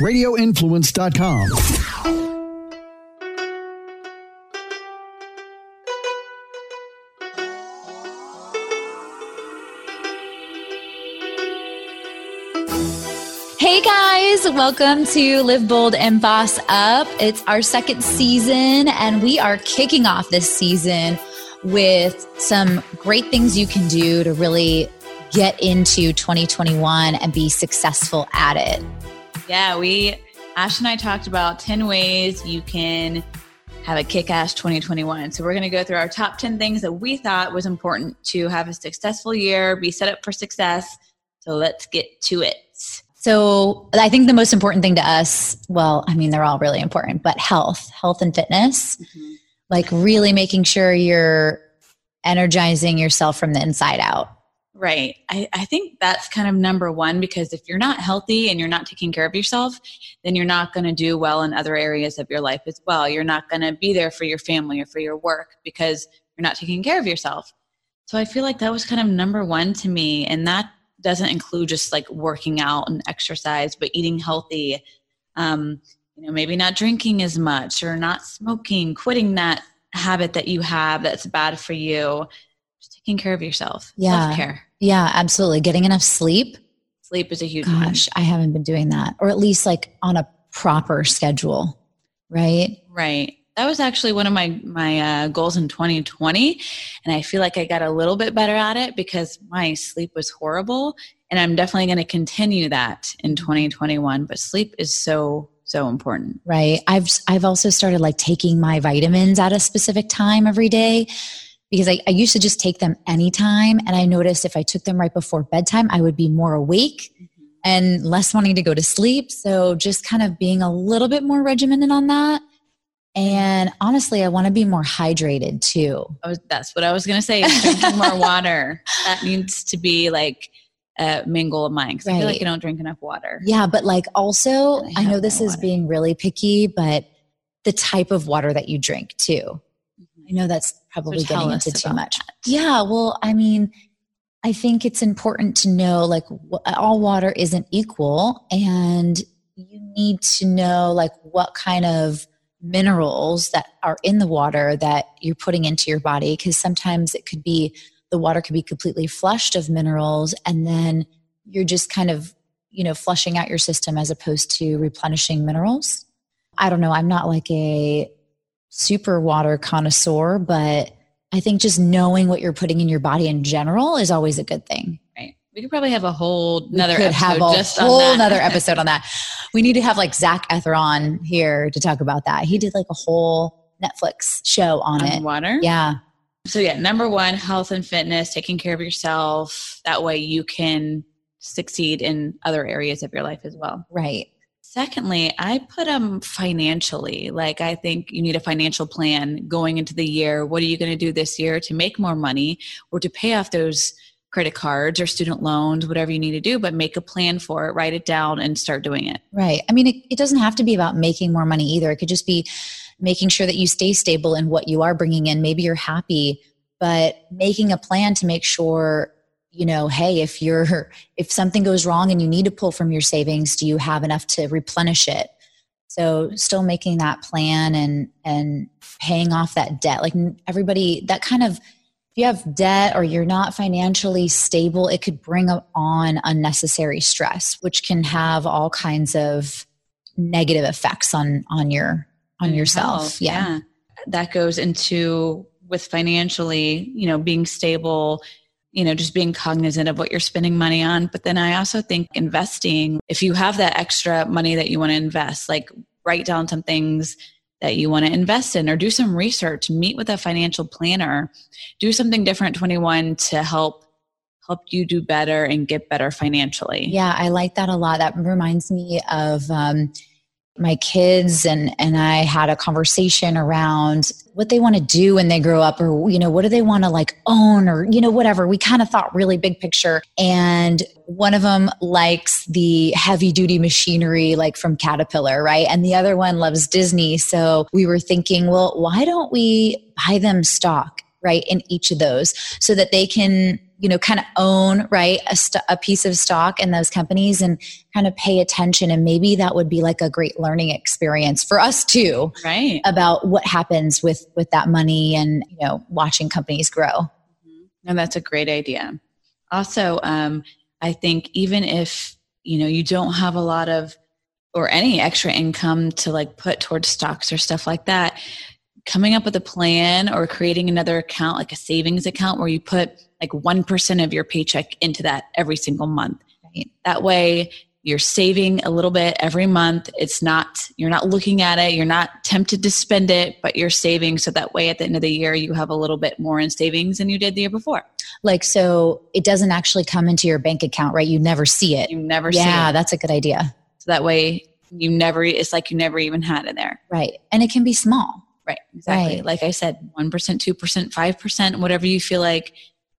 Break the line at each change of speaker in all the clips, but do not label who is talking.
radioinfluence.com.
Hey guys, welcome to Live Bold and Boss Up. It's our second season, and we are kicking off this season with some great things you can do to really get into 2021 and be successful at it.
Yeah, we, Ash and I talked about 10 ways you can have a kick ass 2021. So we're going to go through our top 10 things that we thought was important to have a successful year, be set up for success. So let's get to it.
So I think the most important thing to us, well, I mean, they're all really important, but health, health and fitness, mm-hmm. like really making sure you're energizing yourself from the inside out.
Right. I, I think that's kind of number one because if you're not healthy and you're not taking care of yourself, then you're not going to do well in other areas of your life as well. You're not going to be there for your family or for your work because you're not taking care of yourself. So I feel like that was kind of number one to me. And that doesn't include just like working out and exercise, but eating healthy. Um, you know, maybe not drinking as much or not smoking, quitting that habit that you have that's bad for you. Just taking care of yourself.
Yeah.
Self-care.
Yeah, absolutely. Getting enough sleep.
Sleep is a huge
Gosh,
one.
I haven't been doing that. Or at least like on a proper schedule. Right?
Right that was actually one of my my uh, goals in 2020 and i feel like i got a little bit better at it because my sleep was horrible and i'm definitely going to continue that in 2021 but sleep is so so important
right i've i've also started like taking my vitamins at a specific time every day because I, I used to just take them anytime and i noticed if i took them right before bedtime i would be more awake mm-hmm. and less wanting to go to sleep so just kind of being a little bit more regimented on that and honestly, I want to be more hydrated too.
Was, that's what I was going to say. Drinking more water. That needs to be like a main goal of mine because right. I feel like I don't drink enough water.
Yeah, but like also, I, I know this is being really picky, but the type of water that you drink too. I know that's probably so getting into too much. That. Yeah, well, I mean, I think it's important to know like all water isn't equal and you need to know like what kind of minerals that are in the water that you're putting into your body because sometimes it could be the water could be completely flushed of minerals and then you're just kind of you know flushing out your system as opposed to replenishing minerals i don't know i'm not like a super water connoisseur but i think just knowing what you're putting in your body in general is always a good thing Right.
we could probably have a whole another
could have a whole another episode on that. We need to have like Zac Efron here to talk about that. He did like a whole Netflix show on, on it.
Water.
Yeah.
So yeah, number one, health and fitness, taking care of yourself. That way you can succeed in other areas of your life as well.
Right.
Secondly, I put them financially. Like I think you need a financial plan going into the year. What are you going to do this year to make more money or to pay off those credit cards or student loans, whatever you need to do, but make a plan for it, write it down, and start doing it.
Right. I mean, it, it, doesn't have to be about making more money either. It could just be making sure that you stay stable in what you are bringing in. Maybe you're happy, but making a plan to make sure you know hey if you're if something goes wrong and you need to pull from your savings do you have enough to replenish it so still making that plan and and paying off that debt like everybody that kind of if you have debt or you're not financially stable, it could bring on unnecessary stress, which can have all kinds of negative effects on on your on yourself.
Yeah. yeah. That goes into with financially, you know, being stable, you know, just being cognizant of what you're spending money on. But then I also think investing, if you have that extra money that you want to invest, like write down some things that you want to invest in or do some research meet with a financial planner do something different 21 to help help you do better and get better financially
yeah i like that a lot that reminds me of um, my kids and and I had a conversation around what they want to do when they grow up or you know what do they want to like own or you know whatever. We kind of thought really big picture. And one of them likes the heavy duty machinery like from Caterpillar right? And the other one loves Disney. So we were thinking well why don't we buy them stock right in each of those so that they can you know kind of own right a, st- a piece of stock in those companies and kind of pay attention. And maybe that would be like a great learning experience for us too
right.
about what happens with with that money and you know watching companies grow. Mm-hmm.
and that's a great idea. Also um, i think even if you know you don't have a lot of or any extra income to like put towards stocks or stuff like that coming up with a plan or creating another account like a savings account where you put like 1% of your paycheck into that every single month. Right? that way you're saving a little bit every month. It's not you're not looking at it you're not tempted to spend it but you're saving. So that way at the end of the year you have a little bit more in savings than you did the year before.
Like so it doesn't actually come into your bank account right? You never see it.
You never
yeah,
see it.
yeah that's a good idea.
So that way you never it's like you never even had it there.
Right. And it can be small.
Right exactly. Right. like i said 1% 2% 5% whatever you feel like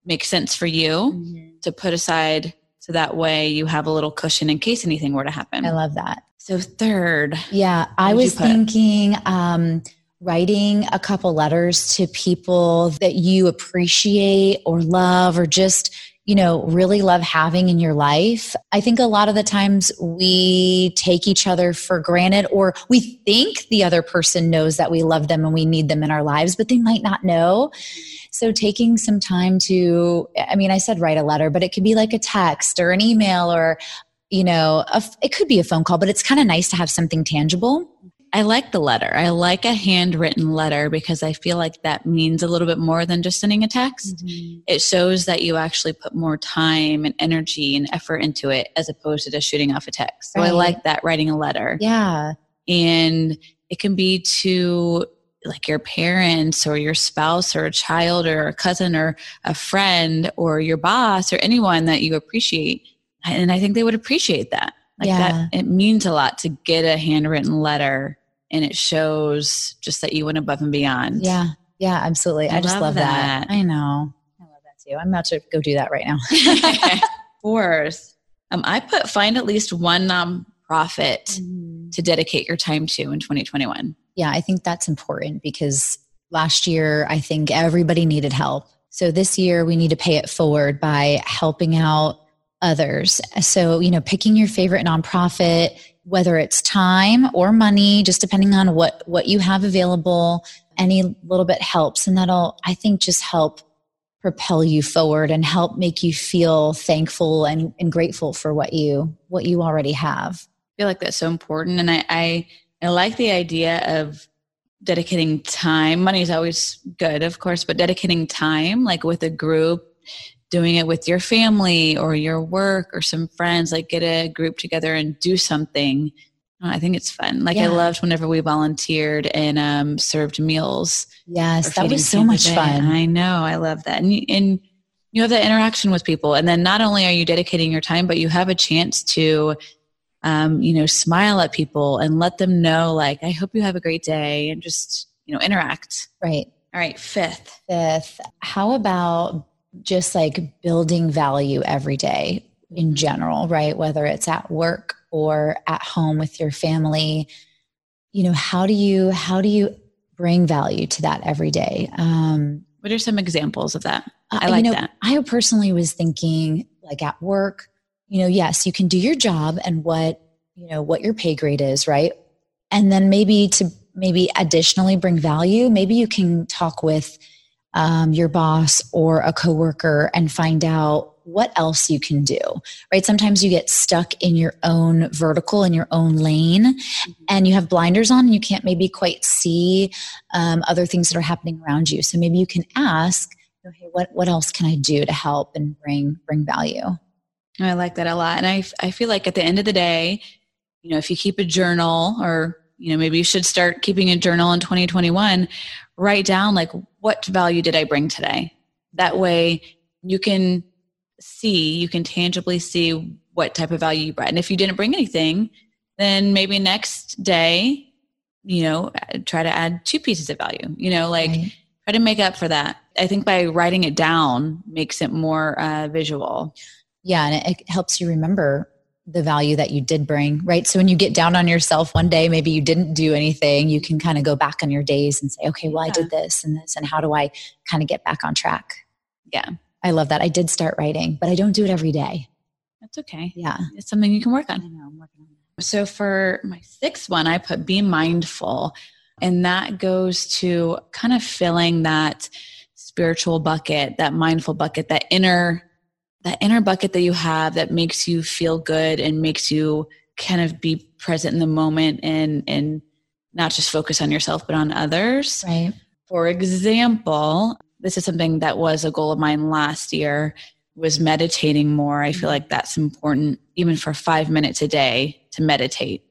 makes sense for you mm-hmm. to put aside so that way you have a little cushion in case anything were to happen.
I love that.
So third
yeah i was thinking um writing a couple letters to people that you appreciate or love or just you know, really love having in your life. I think a lot of the times we take each other for granted or we think the other person knows that we love them and we need them in our lives, but they might not know. So taking some time to, I mean, I said write a letter, but it could be like a text or an email or, you know, a, it could be a phone call, but it's kind of nice to have something tangible.
I like the letter. I like a handwritten letter because I feel like that means a little bit more than just sending a text. Mm-hmm. It shows that you actually put more time and energy and effort into it as opposed to just shooting off a text. So. I like that writing a letter.
Yeah.
And it can be to like your parents or your spouse or a child or a cousin or a friend or your boss or anyone that you appreciate. And I think they would appreciate that. Like yeah. that, it means a lot to get a handwritten letter and it shows just that you went above and beyond.
Yeah. Yeah, absolutely. I, I just love, love that. that. I know. I love that too. I'm about to go do that right now.
Fourth, um, I put find at least one nonprofit mm-hmm. to dedicate your time to in 2021.
Yeah, I think that's important because last year I think everybody needed help. So this year we need to pay it forward by helping out others. So, you know, picking your favorite nonprofit, whether it's time or money, just depending on what, what you have available, any little bit helps. And that'll, I think, just help propel you forward and help make you feel thankful and, and grateful for what you, what you already have.
I feel like that's so important. And I, I, I like the idea of dedicating time. Money is always good, of course, but dedicating time, like with a group doing it with your family or your work or some friends like get a group together and do something. I think it's fun. Like yeah. i loved whenever we volunteered and um, served meals
yes that was so much fun.
I know i love that. And, and you have that interaction with people. And then not only are you dedicating your time but you have a chance to um, you know smile at people and let them know like i hope you have a great day and just you know interact.
Right.
All right fifth.
Fifth how about just like building value every day in general, right? Whether it's at work or at home with your family, you know, how do you how do you bring value to that every day? Um,
what are some examples of that? I like
you
know, that.
I personally was thinking, like at work, you know, yes, you can do your job and what you know what your pay grade is, right? And then maybe to maybe additionally bring value, maybe you can talk with um, your boss or a coworker and find out what else you can do right? Sometimes you get stuck in your own vertical in your own lane mm-hmm. and you have blinders on and you can't maybe quite see um, other things that are happening around you. So maybe you can ask okay what, what else can i do to help and bring bring value?
I like that a lot. And I, I feel like at the end of the day you know if you keep a journal or you know maybe you should start keeping a journal in 2021 write down like what value did I bring today? That way you can see, you can tangibly see what type of value you brought. And if you didn't bring anything, then maybe next day, you know, try to add two pieces of value, you know, like right. try to make up for that. I think by writing it down makes it more uh, visual.
Yeah. And it, it helps you remember the value that you did bring, right? So when you get down on yourself one day, maybe you didn't do anything, you can kind of go back on your days and say, okay, well, I did this and this, and how do I kind of get back on track?
Yeah.
I love that. I did start writing, but I don't do it every day.
That's okay.
Yeah.
It's something you can work on. I know, I'm working on that. So for my sixth one, I put be mindful. And that goes to kind of filling that spiritual bucket, that mindful bucket, that inner that inner bucket that you have that makes you feel good and makes you kind of be present in the moment and and not just focus on yourself but on others.
Right.
For example, this is something that was a goal of mine last year was meditating more. I feel mm-hmm. like that's important even for 5 minutes a day to meditate.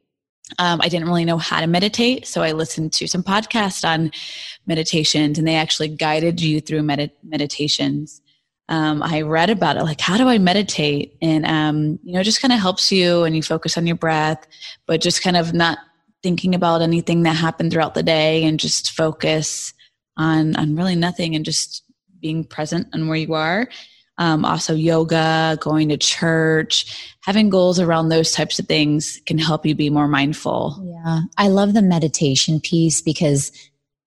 Um, I didn't really know how to meditate, so I listened to some podcasts on meditations, and they actually guided you through med- meditations. Um, I read about it, like how do I meditate, and um, you know, just kind of helps you, and you focus on your breath, but just kind of not thinking about anything that happened throughout the day, and just focus on on really nothing, and just being present and where you are um, also yoga, going to church, having goals around those types of things can help you be more mindful.
Yeah. I love the meditation piece because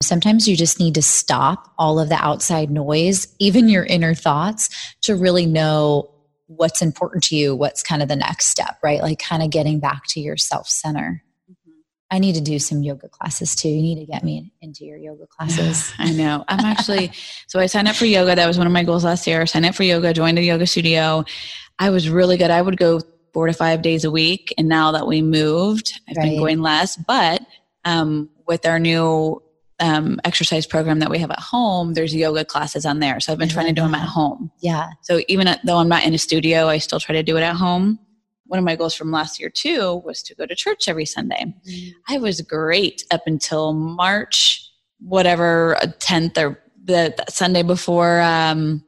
sometimes you just need to stop all of the outside noise, even your inner thoughts, to really know what's important to you, what's kind of the next step, right? Like kind of getting back to your self center. I need to do some yoga classes too. You need to get me into your yoga classes.
I know. I'm actually, so I signed up for yoga. That was one of my goals last year. Signed up for yoga, joined a yoga studio. I was really good. I would go four to five days a week. And now that we moved, I've right. been going less. But um, with our new um, exercise program that we have at home, there's yoga classes on there. So I've been trying to do them at home.
Yeah.
So even though I'm not in a studio, I still try to do it at home one of my goals from last year too was to go to church every Sunday. Mm-hmm. I was great up until March, whatever, 10th uh, or the, the Sunday before um,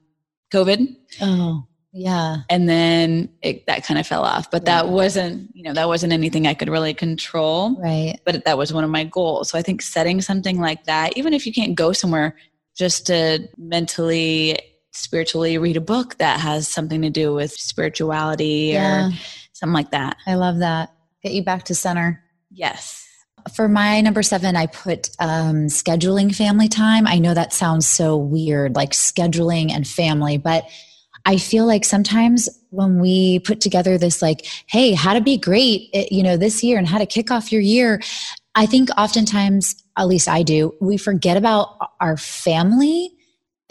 COVID.
Oh, yeah.
And then it, that kind of fell off, but that wasn't, you know, that wasn't anything I could really control.
Right.
But that was one of my goals. So I think setting something like that, even if you can't go somewhere, just to mentally, spiritually read a book that has something to do with spirituality yeah. or something like that.
I love that. Get you back to center.
Yes.
For my number seven, I put um, scheduling family time. I know that sounds so weird, like scheduling and family, but I feel like sometimes when we put together this, like, hey, how to be great, eh, you know, this year and how to kick off your year, I think oftentimes, at least I do, we forget about our family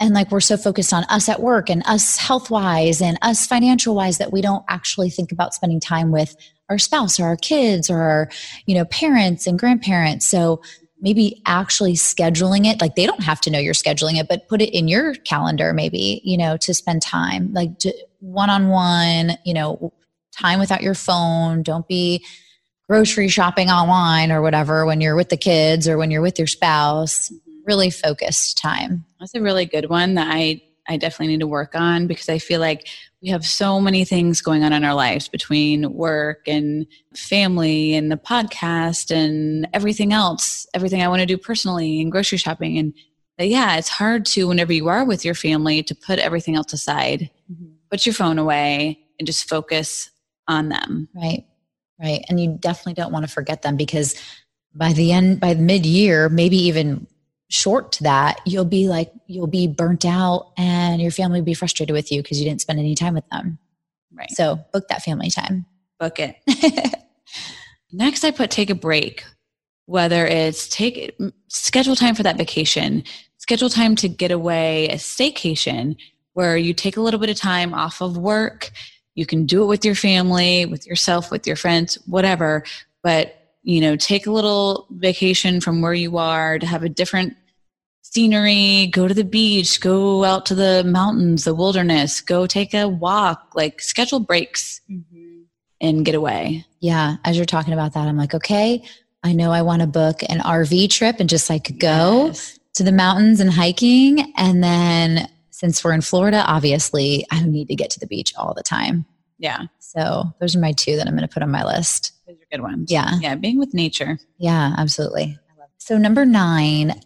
and like we're so focused on us at work and us health wise and us financial wise that we don't actually think about spending time with our spouse or our kids or our you know parents and grandparents. So maybe actually scheduling it like they don't have to know you're scheduling it but put it in your calendar maybe you know to spend time like one on one you know time without your phone don't be grocery shopping online or whatever when you're with the kids or when you're with your spouse mm-hmm. really focused time.
That's a really good one that I I definitely need to work on because I feel like we have so many things going on in our lives between work and family and the podcast and everything else, everything I want to do personally and grocery shopping and yeah, it's hard to whenever you are with your family to put everything else aside. Mm-hmm. Put your phone away and just focus on them.
Right. Right. And you definitely don't want to forget them because by the end by mid-year, maybe even short to that, you'll be like, you'll be burnt out and your family will be frustrated with you because you didn't spend any time with them.
Right.
So book that family time.
Book it. Next, I put take a break, whether it's take mm, schedule time for that vacation, schedule time to get away, a staycation where you take a little bit of time off of work. You can do it with your family, with yourself, with your friends, whatever. But you know, take a little vacation from where you are to have a different scenery, go to the beach, go out to the mountains, the wilderness, go take a walk, like schedule breaks mm-hmm. and get away.
Yeah. As you're talking about that, I'm like, okay, I know I want to book an RV trip and just like go yes. to the mountains and hiking. And then since we're in Florida, obviously, I need to get to the beach all the time.
Yeah.
So those are my two that I'm going to put on my list.
Those are good ones.
Yeah.
Yeah. Being with nature.
Yeah, absolutely. So number nine,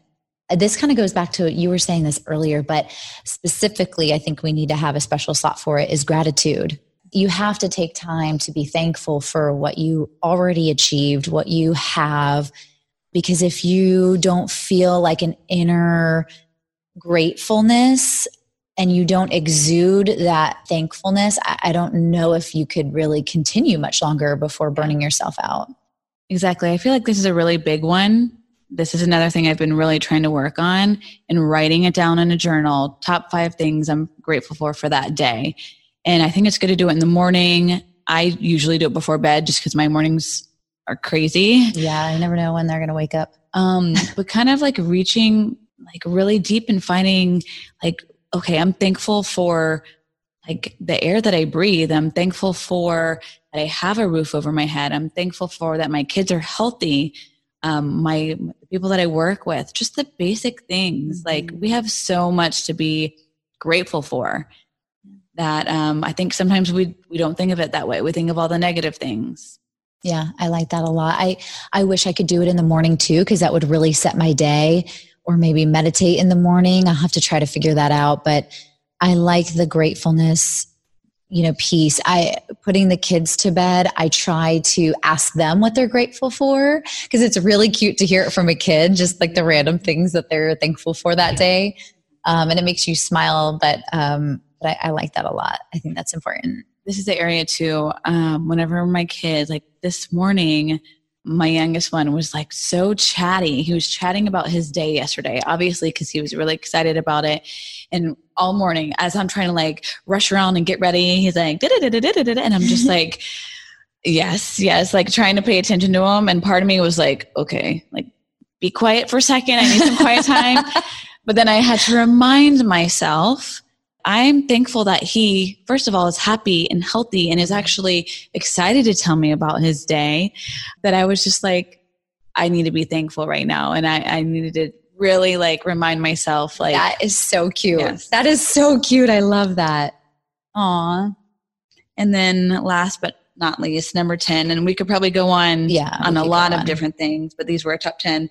uh, this kind of goes back to you were saying this earlier, but specifically, I think we need to have a special slot for it is gratitude. You have to take time to be thankful for what you already achieved, what you have, because if you don't feel like an inner gratefulness, and you don't exude that thankfulness, I, I don't know if you could really continue much longer before burning yourself out.
Exactly. I feel like this is a really big one. This is another thing I've been really trying to work on and writing it down in a journal. Top five things I'm grateful for for that day. And I think it's good to do it in the morning. I usually do it before bed just because my mornings are crazy.
Yeah, I never know when they're going to wake up.
Um, but kind of like reaching like really deep and finding like okay, I'm thankful for like the air that I breathe. I'm thankful for that I have a roof over my head. I'm thankful for that my kids are healthy. Um, my people that I work with, just the basic things. Mm-hmm. Like we have so much to be grateful for that um, I think sometimes we we don't think of it that way. We think of all the negative things.
Yeah, I like that a lot. I I wish I could do it in the morning too because that would really set my day or maybe meditate in the morning. I'll have to try to figure that out, but I like the gratefulness you know piece. I putting the kids to bed i try to ask them what they're grateful for because it's really cute to hear it from a kid just like the random things that they're thankful for that day. Um, and it makes you smile but um, but I, I, like that a lot. I think that's important.
This is the area too um, whenever my kids like this morning my youngest one was like so chatty. He was chatting about his day yesterday, obviously, because he was really excited about it. And all morning, as I'm trying to like rush around and get ready, he's like, and I'm just like, yes, yes, like trying to pay attention to him. And part of me was like, okay, like be quiet for a second. I need some quiet time. but then I had to remind myself I'm thankful that he, first of all, is happy and healthy and is actually excited to tell me about his day. That I was just like, I need to be thankful right now. And I, I needed to really like remind myself like
that is so cute. Yes. That is so cute. I love that.
Aw. And then last but not least, number 10, and we could probably go on
yeah,
on a lot of different things, but these were a top 10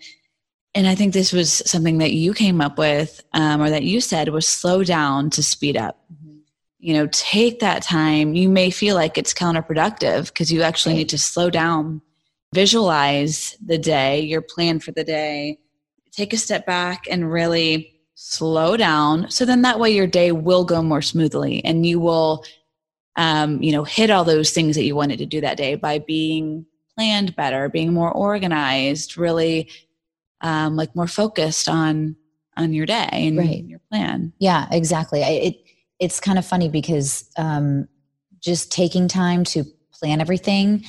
and I think this was something that you came up with, um, or that you said was slow down to speed up. Mm-hmm. You know, take that time. You may feel like it's counterproductive because you actually right. need to slow down, visualize the day, your plan for the day, take a step back and really slow down. So then that way your day will go more smoothly and you will, um, you know, hit all those things that you wanted to do that day by being planned better, being more organized, really um, like more focused on on your day and right. your plan.
Yeah, exactly. I, it it's kind of funny because um, just taking time to plan everything.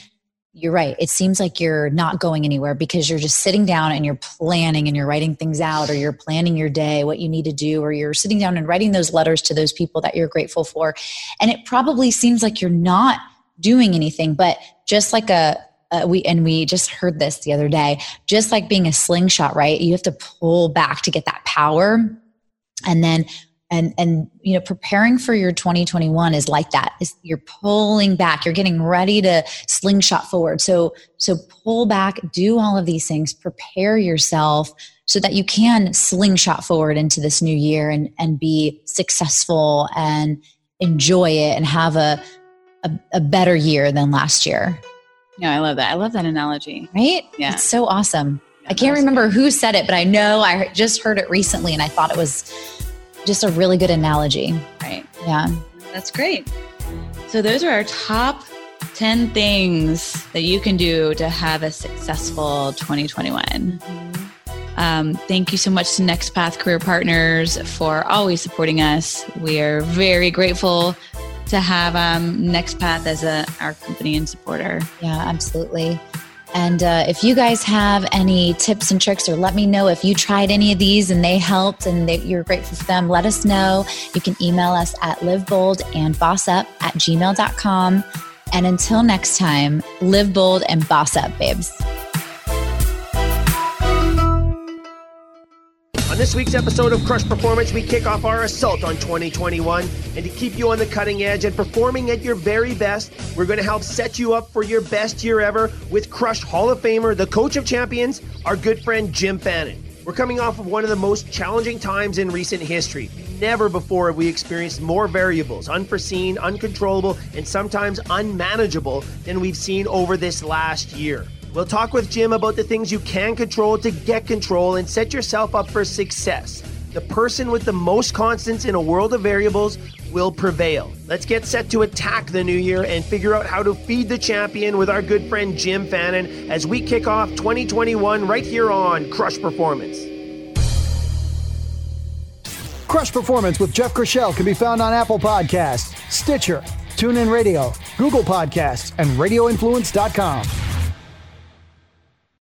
You're right. It seems like you're not going anywhere because you're just sitting down and you're planning and you're writing things out, or you're planning your day, what you need to do, or you're sitting down and writing those letters to those people that you're grateful for. And it probably seems like you're not doing anything, but just like a, uh, we and we just heard this the other day just like being a slingshot right? You have to pull back to get that power. And then and and you know preparing for your 2021 is like that. Is you're pulling back. You're getting ready to slingshot forward. So so pull back do all of these things prepare yourself so that you can slingshot forward into this new year and and be successful and enjoy it and have a a, a better year than last year
yeah, I love that. I love that analogy.
Right? Yeah. It's so awesome. Yeah, I can't remember who said it, but I know I just heard it recently and I thought it was just a really good analogy.
Right.
Yeah.
That's great. So, those are our top 10 things that you can do to have a successful 2021. Mm-hmm. Um, thank you so much to Next Path Career Partners for always supporting us. We are very grateful to have um, Next Path as a, our company and supporter.
Yeah, absolutely. And uh, if you guys have any tips and tricks, or let me know if you tried any of these and they helped and they, you're grateful for them, let us know. You can email us at livebold and boss at gmail.com. And until next time, live bold and boss up, babes.
This week's episode of Crush Performance, we kick off our assault on 2021. And to keep you on the cutting edge and performing at your very best, we're going to help set you up for your best year ever with Crush Hall of Famer, the coach of champions, our good friend Jim Fannin. We're coming off of one of the most challenging times in recent history. Never before have we experienced more variables, unforeseen, uncontrollable, and sometimes unmanageable than we've seen over this last year. We'll talk with Jim about the things you can control to get control and set yourself up for success. the person with the most constants in a world of variables will prevail. Let's get set to attack the new year and figure out how to feed the champion with our good friend Jim Fannin as we kick off 2021 right here on Crush Performance.
Crush Performance with Jeff Grishel can be found on Apple Podcasts, Stitcher, TuneIn Radio, Google Podcasts, and RadioInfluence.com.